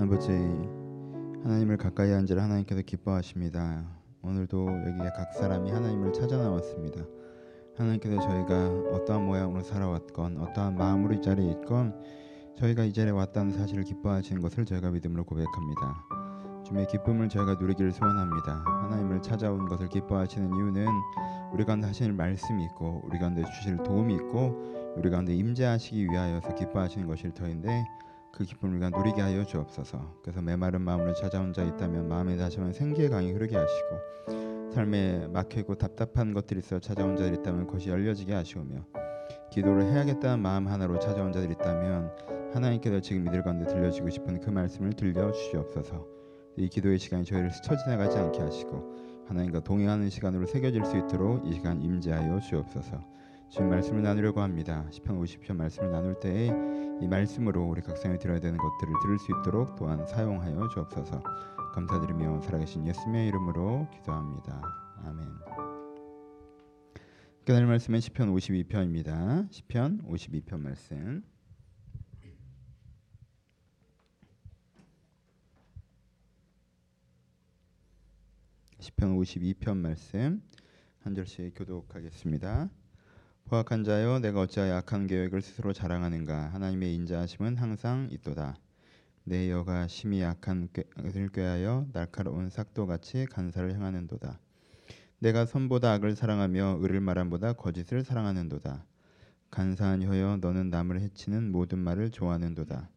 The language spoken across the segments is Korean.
아버지 하나님을 가까이 앉으라 하나님께서 기뻐하십니다. 오늘도 여기에 각 사람이 하나님을 찾아 나왔습니다. 하나님께서 저희가 어떠한 모양으로 살아왔건 어떠한 마음으로 이 자리에 있건 저희가 이 자리에 왔다는 사실을 기뻐하시는 것을 저희가 믿음으로 고백합니다. 주님의 기쁨을 저희가 누리기를 소원합니다. 하나님을 찾아온 것을 기뻐하시는 이유는 우리 가운데 하시는 말씀이 있고 우리 가운데 주실 도움이 있고 우리 가운데 임재하시기 위하여서 기뻐하시는 것일 터인데 그 기쁨을 우리가 누리게 하여 주옵소서. 그래서 메마른 마음으로 찾아온 자 있다면 마음에 다시 한번 생기의 강이 흐르게 하시고 삶에 막혀 있고 답답한 것들이 있어 찾아온 자들 있다면 그것이 열려지게 하시오며 기도를 해야겠다는 마음 하나로 찾아온 자들 있다면 하나님께서 지금 이들 가운데 들려주고 싶은 그 말씀을 들려 주시옵소서. 이 기도의 시간이 저희를 스쳐 지나가지 않게 하시고 하나님과 동행하는 시간으로 새겨질 수 있도록 이 시간 임재하여 주옵소서. 지금 말씀을 나누려고 합니다. 시편 50편 말씀을 나눌 때에 이 말씀으로 우리 각성에 들어야 되는 것들을 들을 수 있도록 또한 사용하여 주옵소서. 감사드리며 살아계신 예수님의 이름으로 기도합니다. 아멘. 깨달을 말씀은 시편 52편입니다. 시편 52편 말씀. 시편 52편 말씀 한 절씩 교독하겠습니다. 포악한 자여 내가 어찌하여 악한 계획을 스스로 자랑하는가 하나님의 인자하심은 항상 있도다. 내 여가 심히 악한 것을 꾀하여 날카로운 삭도같이 간사를 행하는도다. 내가 선보다 악을 사랑하며 의를 말함보다 거짓을 사랑하는도다. 간사한 혀여 너는 남을 해치는 모든 말을 좋아하는도다.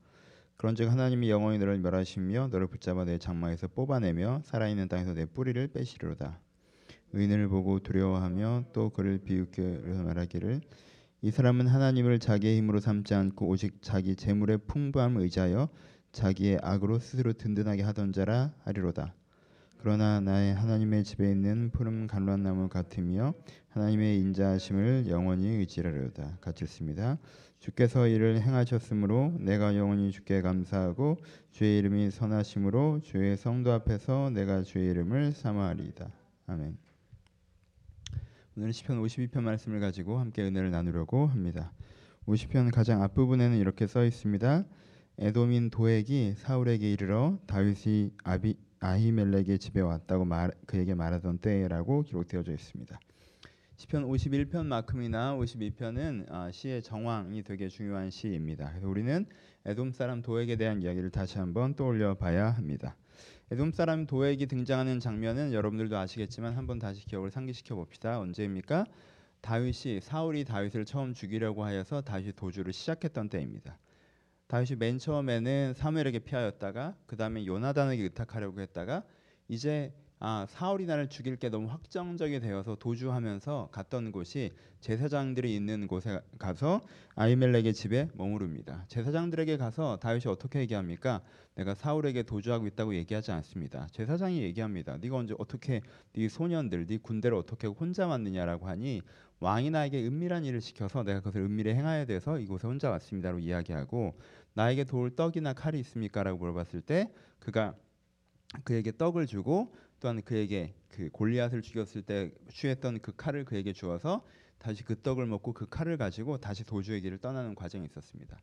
그런즉 하나님이 영원히 너를 멸하시며 너를 붙잡아 내 장막에서 뽑아내며 살아있는 땅에서 내 뿌리를 빼시리로다. 의인을 보고 두려워하며 또 그를 비웃겨 말하기를 이 사람은 하나님을 자기의 힘으로 삼지 않고 오직 자기 재물의 풍부함을 의지하여 자기의 악으로 스스로 든든하게 하던 자라 하리로다. 그러나 나의 하나님의 집에 있는 푸른 갈란나무 같으며 하나님의 인자하심을 영원히 의지하리로다. 같이 읽습니다. 주께서 이를 행하셨으므로 내가 영원히 주께 감사하고 주의 이름이 선하심으로 주의 성도 앞에서 내가 주의 이름을 사모하리이다. 아멘. 오늘은 시편 52편 말씀을 가지고 함께 은혜를 나누려고 합니다. 50편 가장 앞부분에는 이렇게 써 있습니다. 에돔인 도액이 사울에게 이르러 다윗이 아비 아히멜렉의 집에 왔다고 말, 그에게 말하던 때라고 기록되어져 있습니다. 시편 51편만큼이나 52편은 아, 시의 정황이 되게 중요한 시입니다. 그래서 우리는 에돔 사람 도액에 대한 이야기를 다시 한번 떠올려 봐야 합니다. 에돔 사람 도액이 등장하는 장면은 여러분들도 아시겠지만 한번 다시 기억을 상기시켜 봅시다. 언제입니까? 다윗이 사울이 다윗을 처음 죽이려고 하여서 다윗이 도주를 시작했던 때입니다. 다윗이 맨 처음에는 사무엘에게 피하였다가 그 다음에 요나단에게 의탁하려고 했다가 이제 아, 사울이 나를 죽일 게 너무 확정적이 되어서 도주하면서 갔던 곳이 제사장들이 있는 곳에 가서 아이멜렉의 집에 머무릅니다. 제사장들에게 가서 다윗이 어떻게 얘기합니까? 내가 사울에게 도주하고 있다고 얘기하지 않습니다. 제사장이 얘기합니다. 네가 언제 어떻게 네 소년들, 네 군대를 어떻게 혼자 왔느냐라고 하니 왕이 나에게 은밀한 일을 시켜서 내가 그것을 은밀히 행하여야 돼서 이곳에 혼자 왔습니다라고 이야기하고 나에게 도울 떡이나 칼이 있습니까라고 물어봤을 때 그가 그에게 떡을 주고 또한 그에게 그 골리앗을 죽였을 때 취했던 그 칼을 그에게 주어서 다시 그 떡을 먹고 그 칼을 가지고 다시 도주의 길을 떠나는 과정이 있었습니다.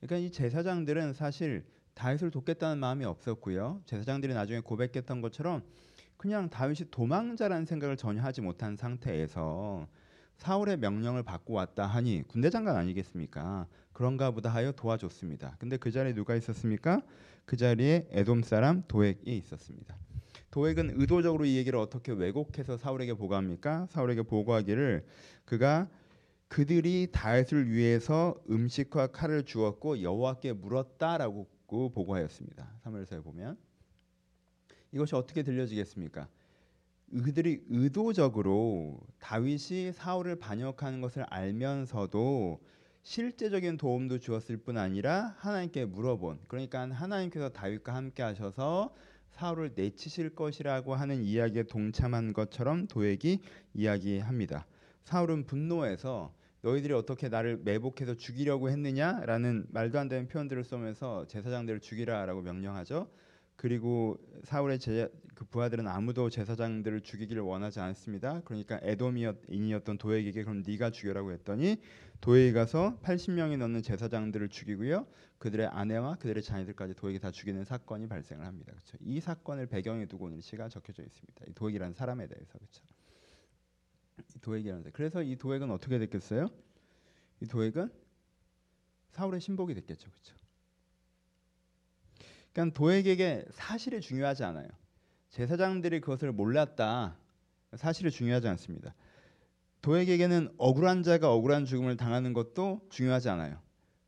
그러니까 이 제사장들은 사실 다윗을 돕겠다는 마음이 없었고요. 제사장들이 나중에 고백했던 것처럼 그냥 다윗이 도망자라는 생각을 전혀 하지 못한 상태에서 사울의 명령을 받고 왔다 하니 군대 장관 아니겠습니까? 그런가 보다 하여 도와줬습니다. 근데 그 자리에 누가 있었습니까? 그 자리에 에돔 사람 도액이 있었습니다. 도액은 의도적으로 이 얘기를 어떻게 왜곡해서 사울에게 보고합니까? 사울에게 보고하기를 그가 그들이 다윗을 위해서 음식과 칼을 주었고 여호와께 물었다라고 보고하였습니다. 사무엘서에 보면 이것이 어떻게 들려지겠습니까? 그들이 의도적으로 다윗이 사울을 반역하는 것을 알면서도 실제적인 도움도 주었을 뿐 아니라 하나님께 물어본 그러니까 하나님께서 다윗과 함께 하셔서 사울을 내치실 것이라고 하는 이야기에 동참한 것처럼 도액이 이야기합니다. 사울은 분노해서 너희들이 어떻게 나를 매복해서 죽이려고 했느냐라는 말도 안 되는 표현들을 쓰면서 제사장들을 죽이라라고 명령하죠. 그리고 사울의 제, 그 부하들은 아무도 제사장들을 죽이기를 원하지 않습니다. 그러니까 에돔인이었던 도액에게 그럼 네가 죽여라고 했더니 도액이 가서 80명이 넘는 제사장들을 죽이고요. 그들의 아내와 그들의 자녀들까지 도액이 다 죽이는 사건이 발생을 합니다. 그렇죠? 이 사건을 배경에 두고 오늘 시가 적혀져 있습니다. 이 도액이라는 사람에 대해서 그렇죠? 도액이라는 그래서 이 도액은 어떻게 됐겠어요? 이 도액은 사울의 신복이 됐겠죠, 그렇죠? 그러니까 도액에게 사실이 중요하지 않아요. 제사장들이 그것을 몰랐다. 사실이 중요하지 않습니다. 도액에게는 억울한 자가 억울한 죽음을 당하는 것도 중요하지 않아요.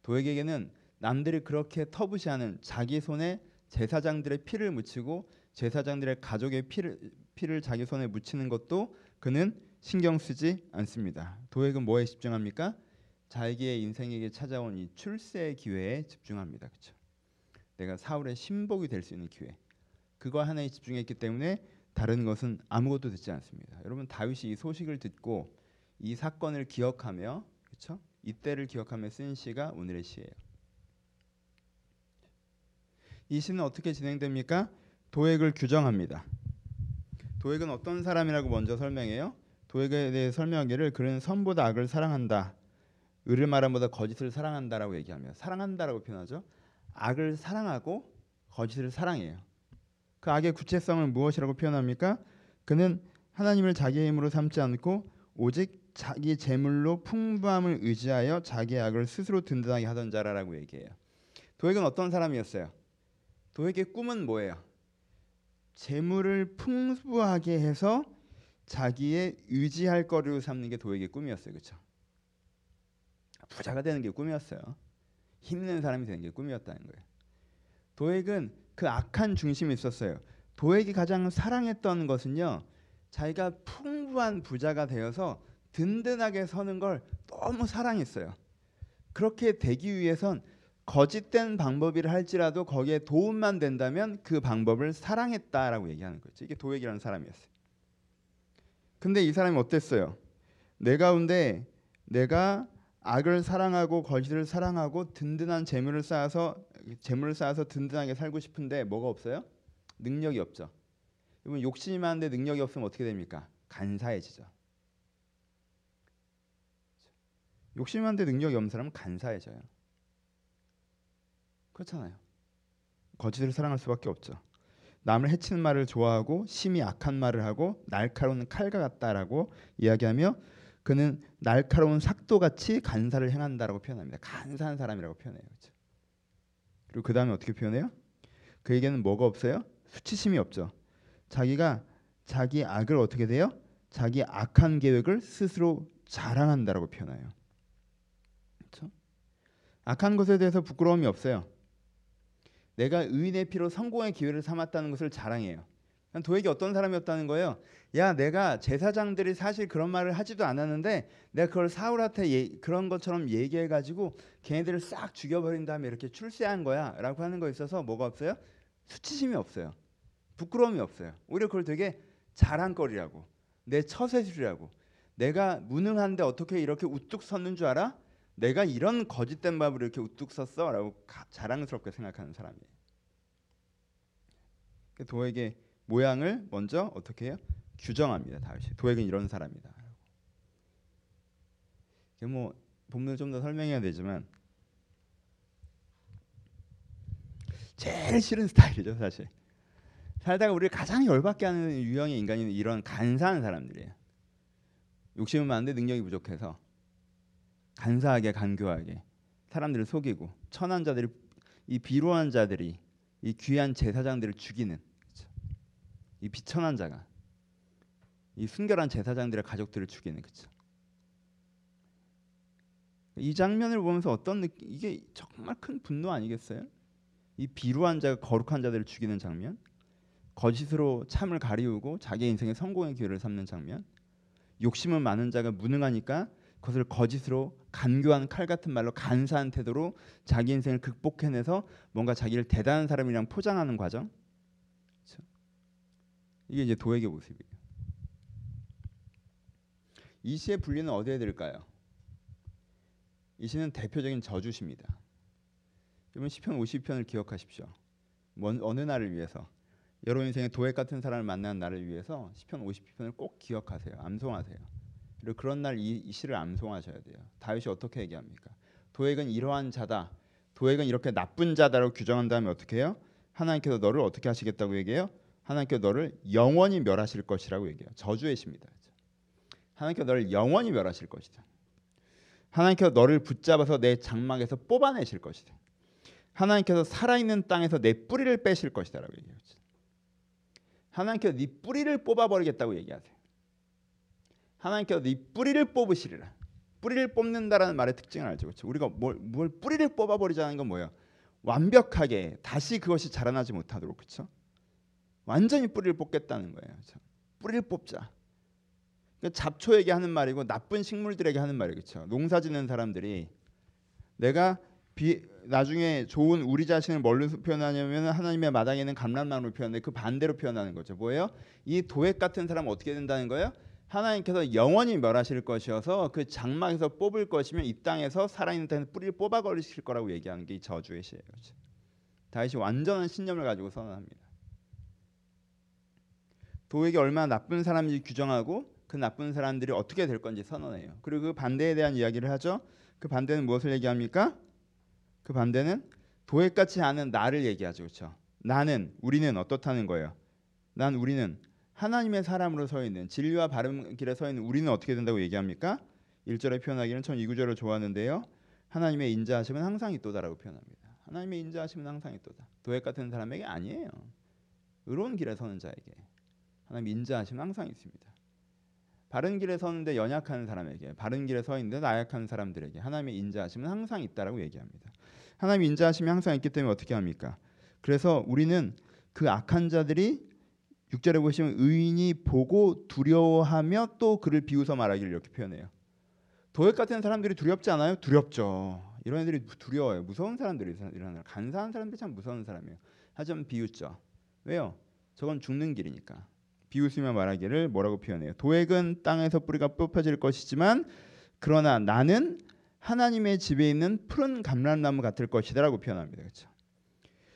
도액에게는 남들이 그렇게 터부시하는 자기 손에 제사장들의 피를 묻히고 제사장들의 가족의 피를 피를 자기 손에 묻히는 것도 그는 신경 쓰지 않습니다. 도액은 뭐에 집중합니까? 자기의 인생에게 찾아온 이 출세의 기회에 집중합니다. 그렇죠? 내가 사울의 신복이 될 수 있는 기회. 그거 하나에 집중했기 때문에 다른 것은 아무것도 듣지 않습니다. 여러분 다윗이 이 소식을 듣고 이 사건을 기억하며 그렇죠? 이때를 기억하며 쓴 시가 오늘의 시예요. 이 시는 어떻게 진행됩니까? 도액을 규정합니다. 도액은 어떤 사람이라고 먼저 설명해요. 도액에 대해 설명하기를 그는 선보다 악을 사랑한다. 의를 말함보다 거짓을 사랑한다라고 얘기하며 사랑한다라고 표현하죠. 악을 사랑하고 거짓을 사랑해요. 그 악의 구체성을 무엇이라고 표현합니까? 그는 하나님을 자기의 힘으로 삼지 않고 오직 자기 재물로 풍부함을 의지하여 자기의 악을 스스로 든든하게 하던 자라라고 얘기해요. 도액은 어떤 사람이었어요? 도액의 꿈은 뭐예요? 재물을 풍부하게 해서 자기의 의지할 거리로 삼는 게 도액의 꿈이었어요. 그렇죠? 부자가 되는 게 꿈이었어요. 힘있는 사람이 되는 게 꿈이었다는 거예요. 도액은 그 악한 중심이 있었어요. 도액이 가장 사랑했던 것은요. 자기가 풍부한 부자가 되어서 든든하게 서는 걸 너무 사랑했어요. 그렇게 되기 위해선 거짓된 방법이라 할지라도 거기에 도움만 된다면 그 방법을 사랑했다라고 얘기하는 거죠. 이게 도액이라는 사람이었어요. 근데 이 사람이 어땠어요? 내 가운데 내가 악을 사랑하고 거짓을 사랑하고 든든한 재물을 쌓아서 재물을 쌓아서 든든하게 살고 싶은데 뭐가 없어요? 능력이 없죠. 여러분 욕심이 많은데 능력이 없으면 어떻게 됩니까? 간사해지죠. 욕심이 많은데 능력이 없는 사람은 간사해져요. 그렇잖아요. 거짓을 사랑할 수밖에 없죠. 남을 해치는 말을 좋아하고 심히 악한 말을 하고 날카로운 칼과 같다라고 이야기하며 그는 날카로운 삭도같이 간사를 행한다라고 표현합니다. 간사한 사람이라고 표현해요. 그렇죠? 그리고 그 다음에 어떻게 표현해요? 그에게는 뭐가 없어요? 수치심이 없죠. 자기가 자기 악을 어떻게 돼요? 자기 악한 계획을 스스로 자랑한다라고 표현해요. 그렇죠? 악한 것에 대해서 부끄러움이 없어요. 내가 의인의 피로 성공의 기회를 삼았다는 것을 자랑해요. 도액이 어떤 사람이었다는 거예요. 야, 내가 제사장들이 사실 그런 말을 하지도 않았는데 내가 그걸 사울한테 예, 그런 것처럼 얘기해 가지고 걔네들을 싹 죽여버린 다음에 이렇게 출세한 거야라고 하는 거 있어서 뭐가 없어요? 수치심이 없어요. 부끄러움이 없어요. 오히려 그걸 되게 자랑거리라고 내 처세술이라고 내가 무능한데 어떻게 이렇게 우뚝 섰는 줄 알아? 내가 이런 거짓된 밥으로 이렇게 우뚝 섰어라고 자랑스럽게 생각하는 사람이에요. 도에게 모양을 먼저 어떻게 해요? 규정합니다. 다윗이 도액은 이런 사람이다. 뭐 본문을 좀더 설명해야 되지만 제일 싫은 스타일이죠, 사실. 살다가 우리를 가장 열받게 하는 유형의 인간이 이런 간사한 사람들이에요. 욕심은 많은데 능력이 부족해서 간사하게 간교하게 사람들을 속이고 천한 자들이 이 비로한 자들이 이 귀한 제사장들을 죽이는? 이 비천한 자가 이 순결한 제사장들의 가족들을 죽이는 그렇죠. 이 장면을 보면서 어떤 느낌 이게 정말 큰 분노 아니겠어요? 이 비루한 자가 거룩한 자들을 죽이는 장면, 거짓으로 참을 가리우고 자기 인생의 성공의 기회를 삼는 장면, 욕심은 많은 자가 무능하니까 그것을 거짓으로 간교한 칼 같은 말로 간사한 태도로 자기 인생을 극복해내서 뭔가 자기를 대단한 사람이랑 포장하는 과정. 이게 이제 도액의 모습이에요. 이 시의 분리는 어디에 들까요? 이 시는 대표적인 저주시입니다. 여러분 시편 50편을 기억하십시오. 뭔, 어느 날을 위해서 여러분 인생에 도액 같은 사람을 만나는 날을 위해서 시편 50편을 꼭 기억하세요. 암송하세요. 그리고 그런 날 이 시를 암송하셔야 돼요. 다윗이 어떻게 얘기합니까? 도액은 이러한 자다. 도액은 이렇게 나쁜 자다라고 규정한 다음에 어떻게 해요? 하나님께서 너를 어떻게 하시겠다고 얘기해요? 하나님께서 너를 영원히 멸하실 것이라고 얘기해요. 저주의 시입니다. 하나님께서 너를 영원히 멸하실 것이다. 하나님께서 너를 붙잡아서 내 장막에서 뽑아내실 것이다. 하나님께서 살아있는 땅에서 내 뿌리를 빼실 것이다라고 얘기해요. 하나님께서 네 뿌리를 뽑아버리겠다고 얘기하세요. 하나님께서 네 뿌리를 뽑으시리라. 뿌리를 뽑는다라는 말의 특징을 알죠, 그렇죠? 우리가 뭘, 뭘 뿌리를 뽑아버리자는 건 뭐예요? 완벽하게 다시 그것이 자라나지 못하도록, 그렇죠? 완전히 뿌리를 뽑겠다는 거예요. 뿌리를 뽑자. 그러니까 잡초에게 하는 말이고 나쁜 식물들에게 하는 그렇죠? 농사짓는 사람들이 내가 비, 나중에 좋은 우리 자신을 뭘로 표현하냐면 하나님의 마당에 있는 감람나무로 표현해 그 반대로 표현하는 거죠. 뭐예요? 이 도액 같은 사람은 어떻게 된다는 거예요? 하나님께서 영원히 멸하실 것이어서 그 장막에서 뽑을 것이면 이 땅에서 살아있는 땅에서 뿌리를 뽑아버리실 거라고 얘기하는 게 이 저주의 시예요. 다윗이 완전한 신념을 가지고 선언합니다. 도액이 얼마나 나쁜 사람인지 규정하고 그 나쁜 사람들이 어떻게 될 건지 선언해요. 그리고 그 반대에 대한 이야기를 하죠. 그 반대는 무엇을 얘기합니까? 그 반대는 도액같이 않은 나를 얘기하죠. 그렇죠? 나는 우리는 어떻다는 거예요? 난 우리는 하나님의 사람으로 서 있는 진리와 바른 길에 서 있는 우리는 어떻게 된다고 얘기합니까? 1절에 표현하기는 전 이 구절을 좋아하는데요. 하나님의 인자하심은 항상 있도다라고 표현합니다. 하나님의 인자하심은 항상 있도다. 도액 같은 사람에게 아니에요. 의로운 길에 서는 자에게 하나님 인자하심은 항상 있습니다. 바른 길에 서는데 연약한 사람에게 바른 길에 서 있는데 나약한 사람들에게 하나님의 인자하심은 항상 있다라고 얘기합니다. 하나님의 인자하심이 항상 있기 때문에 어떻게 합니까? 그래서 우리는 그 악한 자들이 6절에 보시면 의인이 보고 두려워하며 또 그를 비웃어 말하기를 이렇게 표현해요. 도액 같은 사람들이 두렵지 않아요? 두렵죠. 이런 애들이 두려워요. 무서운 사람들이 이런 간사한 사람들이 참 무서운 사람이에요. 하지만 비웃죠. 왜요? 저건 죽는 길이니까. 비웃으며 말하기를 뭐라고 표현해요? 도액은 땅에서 뿌리가 뽑혀질 것이지만 그러나 나는 하나님의 집에 있는 푸른 감람나무 같을 것이다라고 표현합니다. 그렇죠?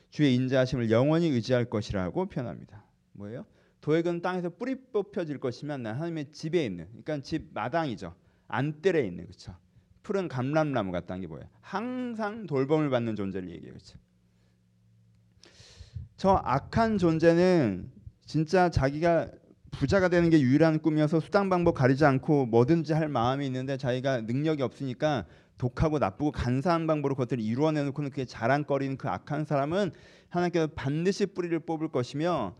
주의 인자하심을 영원히 의지할 것이라고 표현합니다. 뭐예요? 도액은 땅에서 뿌리 뽑혀질 것이면 나 하나님의 집에 있는 그러니까 집 마당이죠. 안뜰에 있는 그렇죠. 푸른 감람나무 같다는 게 뭐예요? 항상 돌봄을 받는 존재를 얘기해요. 그렇죠? 저 악한 존재는 진짜 자기가 부자가 되는 게 유일한 꿈이어서 수단 방법 가리지 않고 뭐든지 할 마음이 있는데 자기가 능력이 없으니까 독하고 나쁘고 간사한 방법으로 그것들을 이루어내놓고는 그게 자랑거리는 그 악한 사람은 하나님께서 반드시 뿌리를 뽑을 것이며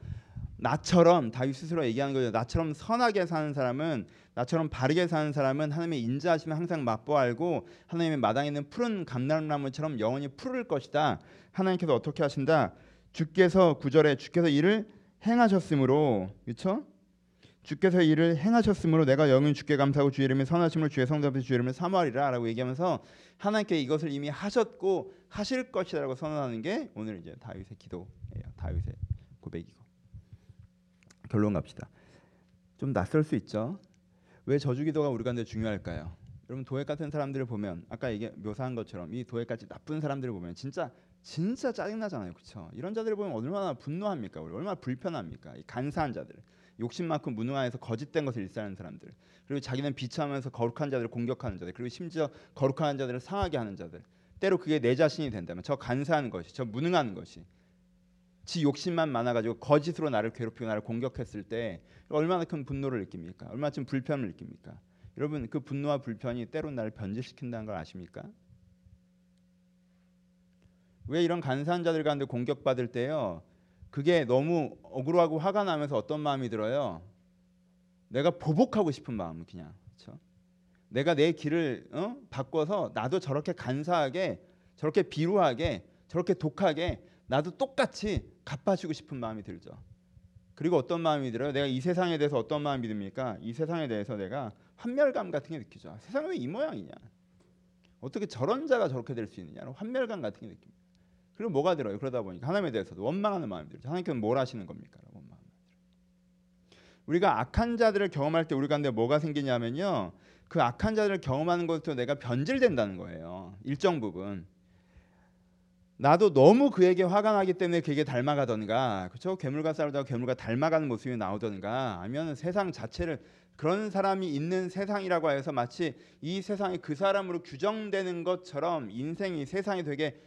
나처럼 다윗 스스로 얘기하는 거죠. 나처럼 선하게 사는 사람은 나처럼 바르게 사는 사람은 하나님의 인자하심을 항상 맛보 알고 하나님의 마당에 있는 푸른 감람나무처럼 영원히 푸를 것이다. 하나님께서 어떻게 하신다? 주께서 구절에 주께서 이를 행하셨으므로 그렇죠? 주께서 이를 행하셨으므로 내가 영은 주께 감사하고 주의 이름의 선하심을 주의 성도 앞에 주의 이름을 사모하리라라고 얘기하면서 하나님께 이것을 이미 하셨고 하실 것이라고 선언하는 게 오늘 이제 다윗의 기도예요. 다윗의 고백이고 결론 갑시다. 좀 낯설 수 있죠. 왜 저주 기도가 우리 가운데 중요할까요? 여러분 도액 같은 사람들을 보면 아까 얘기 묘사한 것처럼 이 도액 같이 나쁜 사람들을 보면 진짜 진짜 짜증 나잖아요, 그렇죠? 이런 자들을 보면 얼마나 분노합니까? 우리 얼마나 불편합니까? 이 간사한 자들. 욕심 많고 무능하여서 거짓된 것을 일사하는 사람들 그리고 자기는 비참하면서 거룩한 자들을 공격하는 자들 그리고 심지어 거룩한 자들을 상하게 하는 자들 때로 그게 내 자신이 된다면 저 간사한 것이 저 무능한 것이 지 욕심만 많아가지고 거짓으로 나를 괴롭히고 나를 공격했을 때 얼마나 큰 분노를 느낍니까? 얼마나 큰 불편을 느낍니까? 여러분 그 분노와 불편이 때로 나를 변질시킨다는 걸 아십니까? 왜 이런 간사한 자들 가운데 공격받을 때요 그게 너무 억울하고 화가 나면서 어떤 마음이 들어요? 내가 보복하고 싶은 마음 그냥 그렇죠? 내가 내 길을 어? 바꿔서 나도 저렇게 간사하게 저렇게 비루하게 저렇게 독하게 나도 똑같이 갚아주고 싶은 마음이 들죠. 그리고 어떤 마음이 들어요? 내가 이 세상에 대해서 어떤 마음이 듭니까? 이 세상에 대해서 내가 환멸감 같은 게 느끼죠. 세상이 왜이 모양이냐? 어떻게 저런 자가 저렇게 될 수 있느냐? 환멸감 같은 게 느낍니다. 그리고 뭐가 들어요? 그러다 보니까 하나님에 대해서도 원망하는 마음이 들죠. 하나님께서 뭘 하시는 겁니까? 우리가 악한 자들을 경험할 때 우리 가운데 뭐가 생기냐면요. 그 악한 자들을 경험하는 것도 내가 변질된다는 거예요. 일정 부분. 나도 너무 그에게 화가 나기 때문에 그에게 닮아가던가 그렇죠 괴물과 싸우다가 괴물과 닮아가는 모습이 나오던가 아니면 세상 자체를 그런 사람이 있는 세상이라고 해서 마치 이 세상이 그 사람으로 규정되는 것처럼 인생이 세상이 되게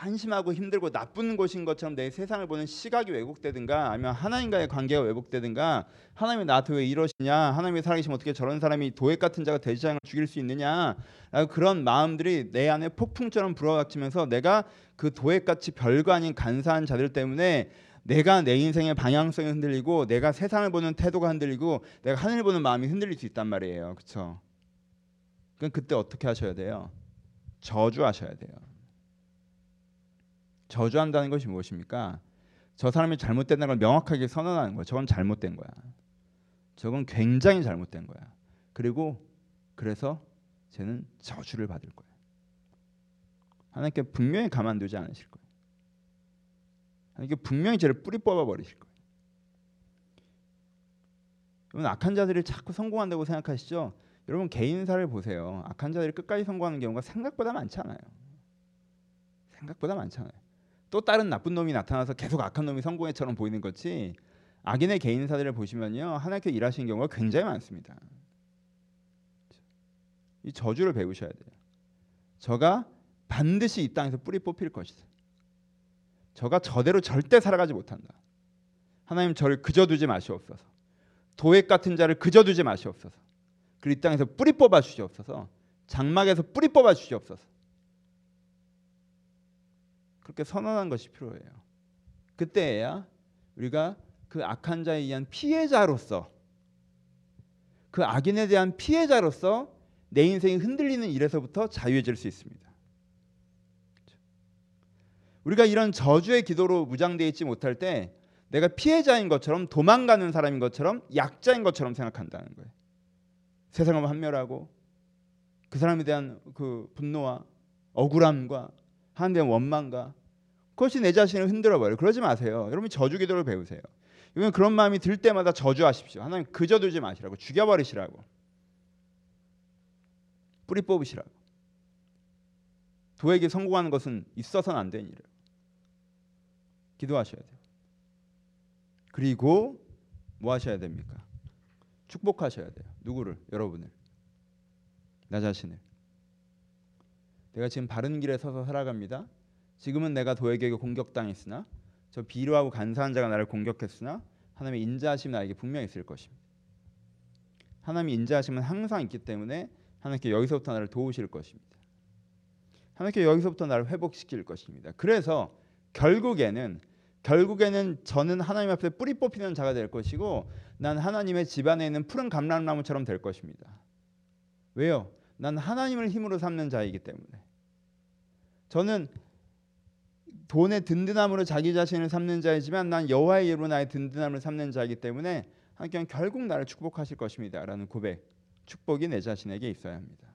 한심하고 힘들고 나쁜 곳인 것처럼 내 세상을 보는 시각이 왜곡되든가 아니면 하나님과의 관계가 왜곡되든가 하나님이 나한테 왜 이러시냐 하나님이 살아계시면 어떻게 저런 사람이 도액 같은 자가 대지장을 죽일 수 있느냐 그런 마음들이 내 안에 폭풍처럼 불어닥치면서 내가 그 도액같이 별거 아닌 간사한 자들 때문에 내가 내 인생의 방향성이 흔들리고 내가 세상을 보는 태도가 흔들리고 내가 하늘을 보는 마음이 흔들릴 수 있단 말이에요. 그렇죠 그럼 그때 어떻게 하셔야 돼요? 저주하셔야 돼요 저주한다는 것이 무엇입니까? 저 사람이 잘못된다는 걸 명확하게 선언하는 거야. 저건 잘못된 거야. 저건 굉장히 잘못된 거야. 그리고 그래서 쟤는 저주를 받을 거야. 하나님께 분명히 가만두지 않으실 거예요. 하나님께 분명히 쟤를 뿌리 뽑아 버리실 거예요. 여러분 악한 자들이 자꾸 성공한다고 생각하시죠? 여러분 개인사를 보세요. 악한 자들이 끝까지 성공하는 경우가 생각보다 많잖아요. 생각보다 많잖아요. 또 다른 나쁜 놈이 나타나서 계속 악한 놈이 성공해처럼 보이는 것이 악인의 개인사들을 보시면요 하나님께 일하시는 경우가 굉장히 많습니다. 이 저주를 배우셔야 돼요. 저가 반드시 이 땅에서 뿌리 뽑힐 것이다. 저가 저대로 절대 살아가지 못한다. 하나님 저를 그저 두지 마시옵소서. 도액 같은 자를 그저 두지 마시옵소서. 그리고 이 땅에서 뿌리 뽑아 주시옵소서. 장막에서 뿌리 뽑아 주시옵소서. 그렇게 선언한 것이 필요해요. 그때야 우리가 그 악한 자에 의한 피해자로서 그 악인에 대한 피해자로서 내 인생이 흔들리는 일에서부터 자유해질 수 있습니다. 우리가 이런 저주의 기도로 무장되어 있지 못할 때 내가 피해자인 것처럼 도망가는 사람인 것처럼 약자인 것처럼 생각한다는 거예요. 세상을 한멸하고 그 사람에 대한 그 분노와 억울함과 하나님에 원망과 그것이 내 자신을 흔들어 버려요. 그러지 마세요. 여러분 저주 기도를 배우세요. 여러분 그런 마음이 들 때마다 저주하십시오. 하나님 그저 두지 마시라고 죽여 버리시라고. 뿌리 뽑으시라고. 도에게 성공하는 것은 있어서는 안 되는 일이에요. 기도하셔야 돼요. 그리고 뭐 하셔야 됩니까? 축복하셔야 돼요. 누구를? 여러분을. 나 자신을. 내가 지금 바른 길에 서서 살아갑니다. 지금은 내가 도에게 공격당했으나 저 비루하고 간사한 자가 나를 공격했으나 하나님의 인자하심이 나에게 분명히 있을 것입니다. 하나님의 인자하심은 항상 있기 때문에 하나님께 여기서부터 나를 도우실 것입니다. 하나님께 여기서부터 나를 회복시킬 것입니다. 그래서 결국에는 결국에는 저는 하나님 앞에 뿌리 뽑히는 자가 될 것이고 난 하나님의 집안에 있는 푸른 감람나무처럼 될 것입니다. 왜요? 난 하나님을 힘으로 삼는 자이기 때문에. 저는 돈의 든든함으로 자기 자신을 삼는 자이지만 난 여호와의 이름으로 나의 든든함을 삼는 자이기 때문에 하나님께는 결국 나를 축복하실 것입니다라는 고백, 축복이 내 자신에게 있어야 합니다.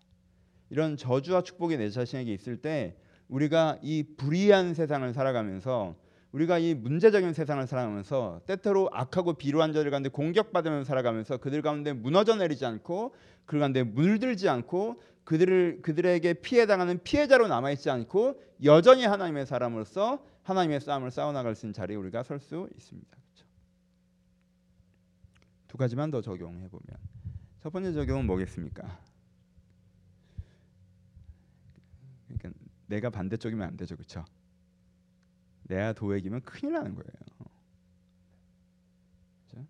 이런 저주와 축복이 내 자신에게 있을 때 우리가 이 불의한 세상을 살아가면서 우리가 이 문제적인 세상을 살아가면서 때때로 악하고 비루한 자들 가운데 공격받으면서 살아가면서 그들 가운데 무너져 내리지 않고 그들 가운데 물들지 않고 그들을 그들에게 피해 당하는 피해자로 남아 있지 않고 여전히 하나님의 사람으로서 하나님의 싸움을 싸워 나갈 수 있는 자리에 우리가 설 수 있습니다. 그렇죠? 두 가지만 더 적용해 보면 첫 번째 적용은 뭐겠습니까? 그러니까 내가 반대쪽이면 안 되죠, 그렇죠? 내가 도액이면 큰일 나는 거예요. 그렇죠?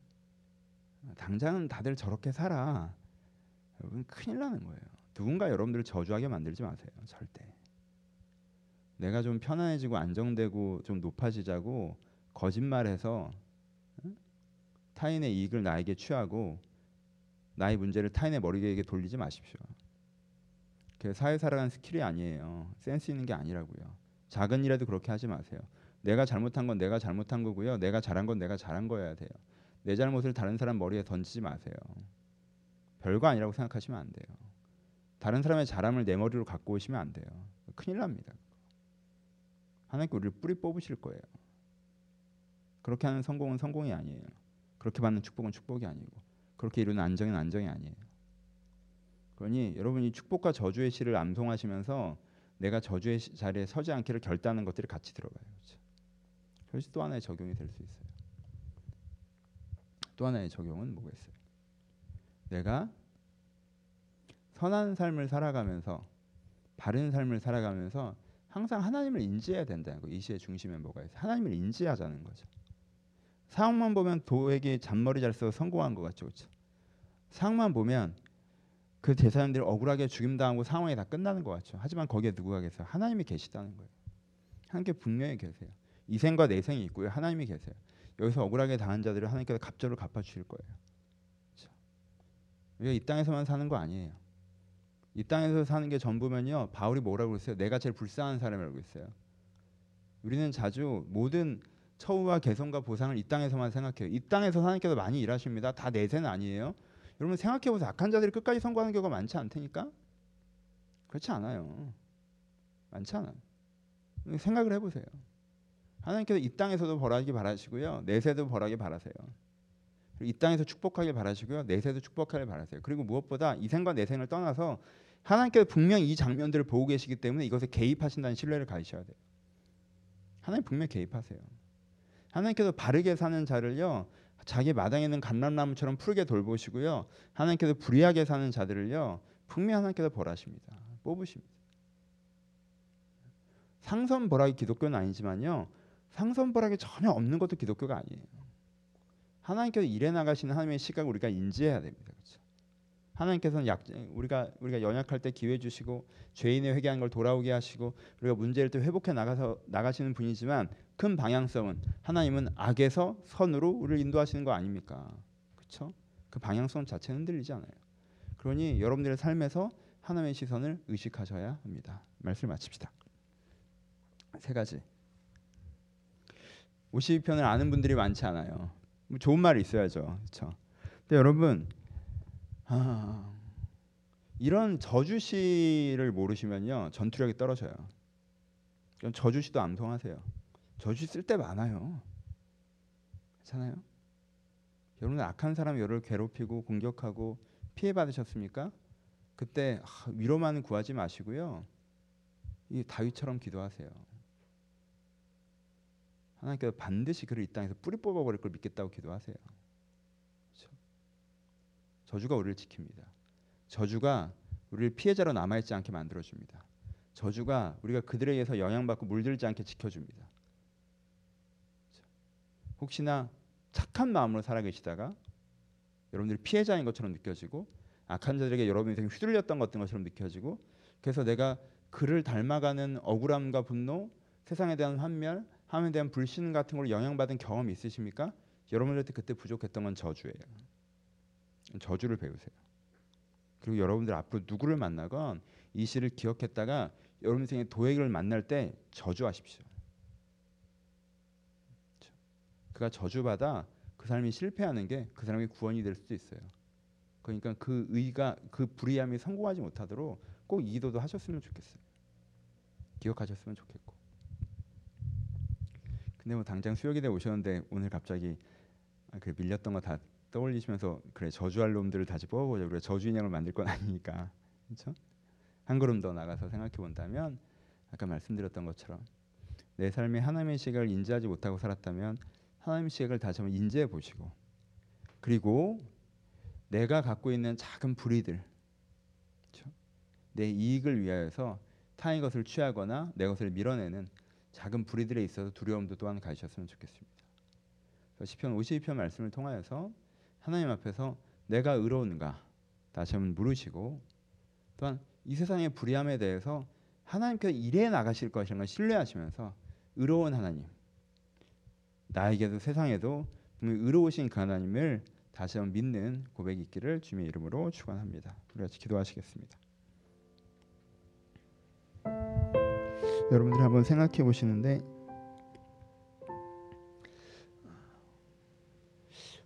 당장은 다들 저렇게 살아. 여러분 큰일 나는 거예요. 누군가 여러분들을 저주하게 만들지 마세요. 절대. 내가 좀 편안해지고 안정되고 좀 높아지자고 거짓말해서 타인의 이익을 나에게 취하고 나의 문제를 타인의 머리에 돌리지 마십시오. 그 사회 살아가는 스킬이 아니에요. 센스 있는 게 아니라고요. 작은 일에도 그렇게 하지 마세요. 내가 잘못한 건 내가 잘못한 거고요. 내가 잘한 건 내가 잘한 거여야 돼요. 내 잘못을 다른 사람 머리에 던지지 마세요. 별거 아니라고 생각하시면 안 돼요. 다른 사람의 자랑을 내 머리로 갖고 오시면 안 돼요. 큰일 납니다. 하나님께 우리를 뿌리 뽑으실 거예요. 그렇게 하는 성공은 성공이 아니에요. 그렇게 받는 축복은 축복이 아니고 그렇게 이루는 안정은 안정이 아니에요. 그러니 여러분이 축복과 저주의 시를 암송하시면서 내가 저주의 자리에 서지 않기를 결단하는 것들이 같이 들어가요. 그렇죠? 그것이 또 하나의 적용이 될 수 있어요. 또 하나의 적용은 뭐겠어요? 내가 선한 삶을 살아가면서 바른 삶을 살아가면서 항상 하나님을 인지해야 된다는 거. 이 시의 중심에 뭐가 있어요? 하나님을 인지하자는 거죠. 상황만 보면 도에게 잔머리 잘 써서 성공한 것 같죠, 그렇죠? 상황만 보면 그 대사님들이 억울하게 죽임당하고 상황이 다 끝나는 것 같죠. 하지만 거기에 누구가 계세요? 하나님이 계시다는 거예요. 하나님께 분명히 계세요. 이 생과 내 생이 있고요. 하나님이 계세요. 여기서 억울하게 당한 자들을 하나님께서 갑절로 갚아주실 거예요. 그렇죠? 우리가 이 땅에서만 사는 거 아니에요. 이 땅에서 사는 게 전부면요. 바울이 뭐라고 그랬어요? 내가 제일 불쌍한 사람이라고 했어요. 우리는 자주 모든 처우와 개선과 보상을 이 땅에서만 생각해요. 이 땅에서 하나님께서 많이 일하십니다. 다 내세는 아니에요. 여러분 생각해 보세요. 악한 자들이 끝까지 성공하는 경우가 많지 않다니까? 그렇지 않아요. 많지 않아요. 생각을 해보세요. 하나님께서 이 땅에서도 벌하기 바라시고요. 내세도 벌하기 바라세요. 이 땅에서 축복하길 바라시고요. 내세도 축복하길 바라세요. 그리고 무엇보다 이 생과 내 생을 떠나서 하나님께서 분명 이 장면들을 보고 계시기 때문에 이것에 개입하신다는 신뢰를 가지셔야 돼요. 하나님 분명 개입하세요. 하나님께서 바르게 사는 자를요. 자기 마당에 있는 감람나무처럼 푸르게 돌보시고요. 하나님께서 불의하게 사는 자들을요. 분명 하나님께서 벌하십니다. 뽑으십니다. 상선벌하기 기독교는 아니지만요. 상선벌하기 전혀 없는 것도 기독교가 아니에요. 하나님께서 일해 나가시는 하나님의 시각을 우리가 인지해야 됩니다. 그렇죠? 하나님께서는 약, 우리가 우리가 연약할 때 기회 주시고 죄인의 회개한 걸 돌아오게 하시고 우리가 문제를 또 회복해 나가서 나가시는 분이지만 큰 방향성은 하나님은 악에서 선으로 우리를 인도하시는 거 아닙니까? 그렇죠? 그 방향성 자체는 흔들리지 않아요. 그러니 여러분들의 삶에서 하나님의 시선을 의식하셔야 합니다. 말씀 마칩시다. 세 가지. 52편을 아는 분들이 많지 않아요. 뭐 좋은 말이 있어야죠. 그렇죠? 근데 여러분 아, 이런 저주시를 모르시면요 전투력이 떨어져요. 그럼 저주시도 암송하세요. 저주 쓸때 많아요. 괜찮아요? 여러분 악한 사람 여러를 괴롭히고 공격하고 피해 받으셨습니까? 그때 아, 위로만 구하지 마시고요. 이 다윗처럼 기도하세요. 하나님께서 반드시 그를 이 땅에서 뿌리 뽑아버릴 걸 믿겠다고 기도하세요. 저주가 우리를 지킵니다. 저주가 우리를 피해자로 남아있지 않게 만들어줍니다. 저주가 우리가 그들에 의해서 영향받고 물들지 않게 지켜줍니다. 혹시나 착한 마음으로 살아계시다가 여러분들이 피해자인 것처럼 느껴지고 악한 자들에게 여러분이 휘둘렸던 것처럼 느껴지고 그래서 내가 그를 닮아가는 억울함과 분노, 세상에 대한 환멸, 하나님에 대한 불신 같은 걸 영향받은 경험이 있으십니까? 여러분들한테 그때 부족했던 건 저주예요. 저주를 배우세요. 그리고 여러분들 앞으로 누구를 만나건 이 시를 기억했다가 여러분 인생의 도액을 만날 때 저주하십시오. 그가 저주받아 그 사람이 실패하는 게 그 사람의 구원이 될 수도 있어요. 그러니까 그 의가 그 불의함이 성공하지 못하도록 꼭 이도도 하셨으면 좋겠어요. 기억하셨으면 좋겠고. 근데 뭐 당장 수요기대 오셨는데 오늘 갑자기 그 밀렸던 거 다 떠올리시면서 그래 저주할 놈들을 다시 뽑아보자 그래 저주 인형을 만들 건 아니니까 그렇죠? 한 걸음 더 나가서 생각해 본다면 아까 말씀드렸던 것처럼 내 삶에 하나님의 시각을 인지하지 못하고 살았다면 하나님의 시각을 다시 한번 인지해 보시고 그리고 내가 갖고 있는 작은 불의들 그렇죠? 내 이익을 위하여서 타의 것을 취하거나 내 것을 밀어내는 작은 불의들에 있어서 두려움도 또한 가지셨으면 좋겠습니다. 시편 52편 말씀을 통하여서 하나님 앞에서 내가 의로운가 다시 한번 물으시고 또한 이 세상의 불의함에 대해서 하나님께서 일해 나가실 것이라는 걸 신뢰하시면서 의로운 하나님 나에게도 세상에도 의로우신 그 하나님을 다시 한번 믿는 고백이 있기를 주님의 이름으로 축원합니다. 우리 같이 기도하시겠습니다. 여러분들 한번 생각해 보시는데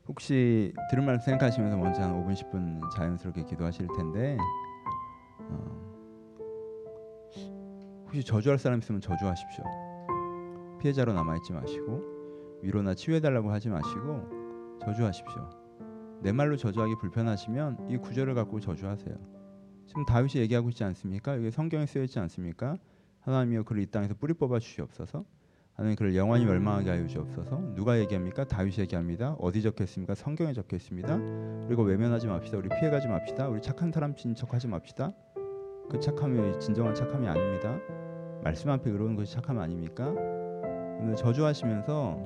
혹시 들은 말씀 생각하시면서 먼저 한 5분 10분 자연스럽게 기도하실 텐데 어, 혹시 저주할 사람 있으면 저주하십시오. 피해자로 남아 있지 마시고 위로나 치유해 달라고 하지 마시고 저주하십시오. 내 말로 저주하기 불편하시면 이 구절을 갖고 저주하세요. 지금 다윗이 얘기하고 있지 않습니까? 이게 성경에 쓰여 있지 않습니까? 하나님이여 그를 이 땅에서 뿌리 뽑아 주시옵소서. 하나님 그를 영원히 멸망하게 하여 주옵소서. 누가 얘기합니까? 다윗이 얘기합니다. 어디 적혀 있습니까? 성경에 적혀 있습니다. 그리고 외면하지 맙시다. 우리 피해가지 맙시다. 우리 착한 사람 친척하지 맙시다. 그 착함이 진정한 착함이 아닙니다. 말씀 앞에 그러는 것이 착함 아닙니까? 오늘 저주하시면서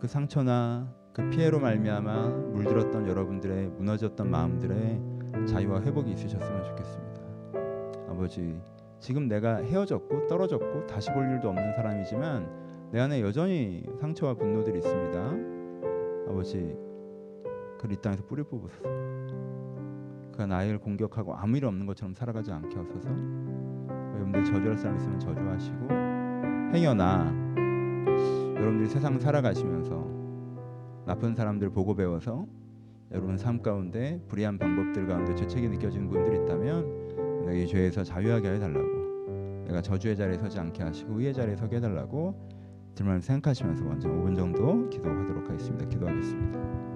그 상처나 그 피해로 말미암아 물들었던 여러분들의 무너졌던 마음들의 자유와 회복이 있으셨으면 좋겠습니다. 아버지, 지금 내가 헤어졌고 떨어졌고 다시 볼 일도 없는 사람이지만 내 안에 여전히 상처와 분노들이 있습니다. 아버지, 그이 땅에서 뿌리 뽑으소서. 그가 나를 공격하고 아무 일 없는 것처럼 살아가지 않게 하소서. 여러분들 저주할 사람 있으면 저주하시고 행여나 여러분들이 세상 살아가시면서 나쁜 사람들 보고 배워서 여러분 삶 가운데 불의한 방법들 가운데 죄책이 느껴지는 분들이 있다면 내가 이 죄에서 자유하게 해달라고 내가 저주의 자리에 서지 않게 하시고 의의 자리에 서게 해달라고 들만 생각하시면서 먼저 5분 정도 기도하도록 하겠습니다. 기도하겠습니다.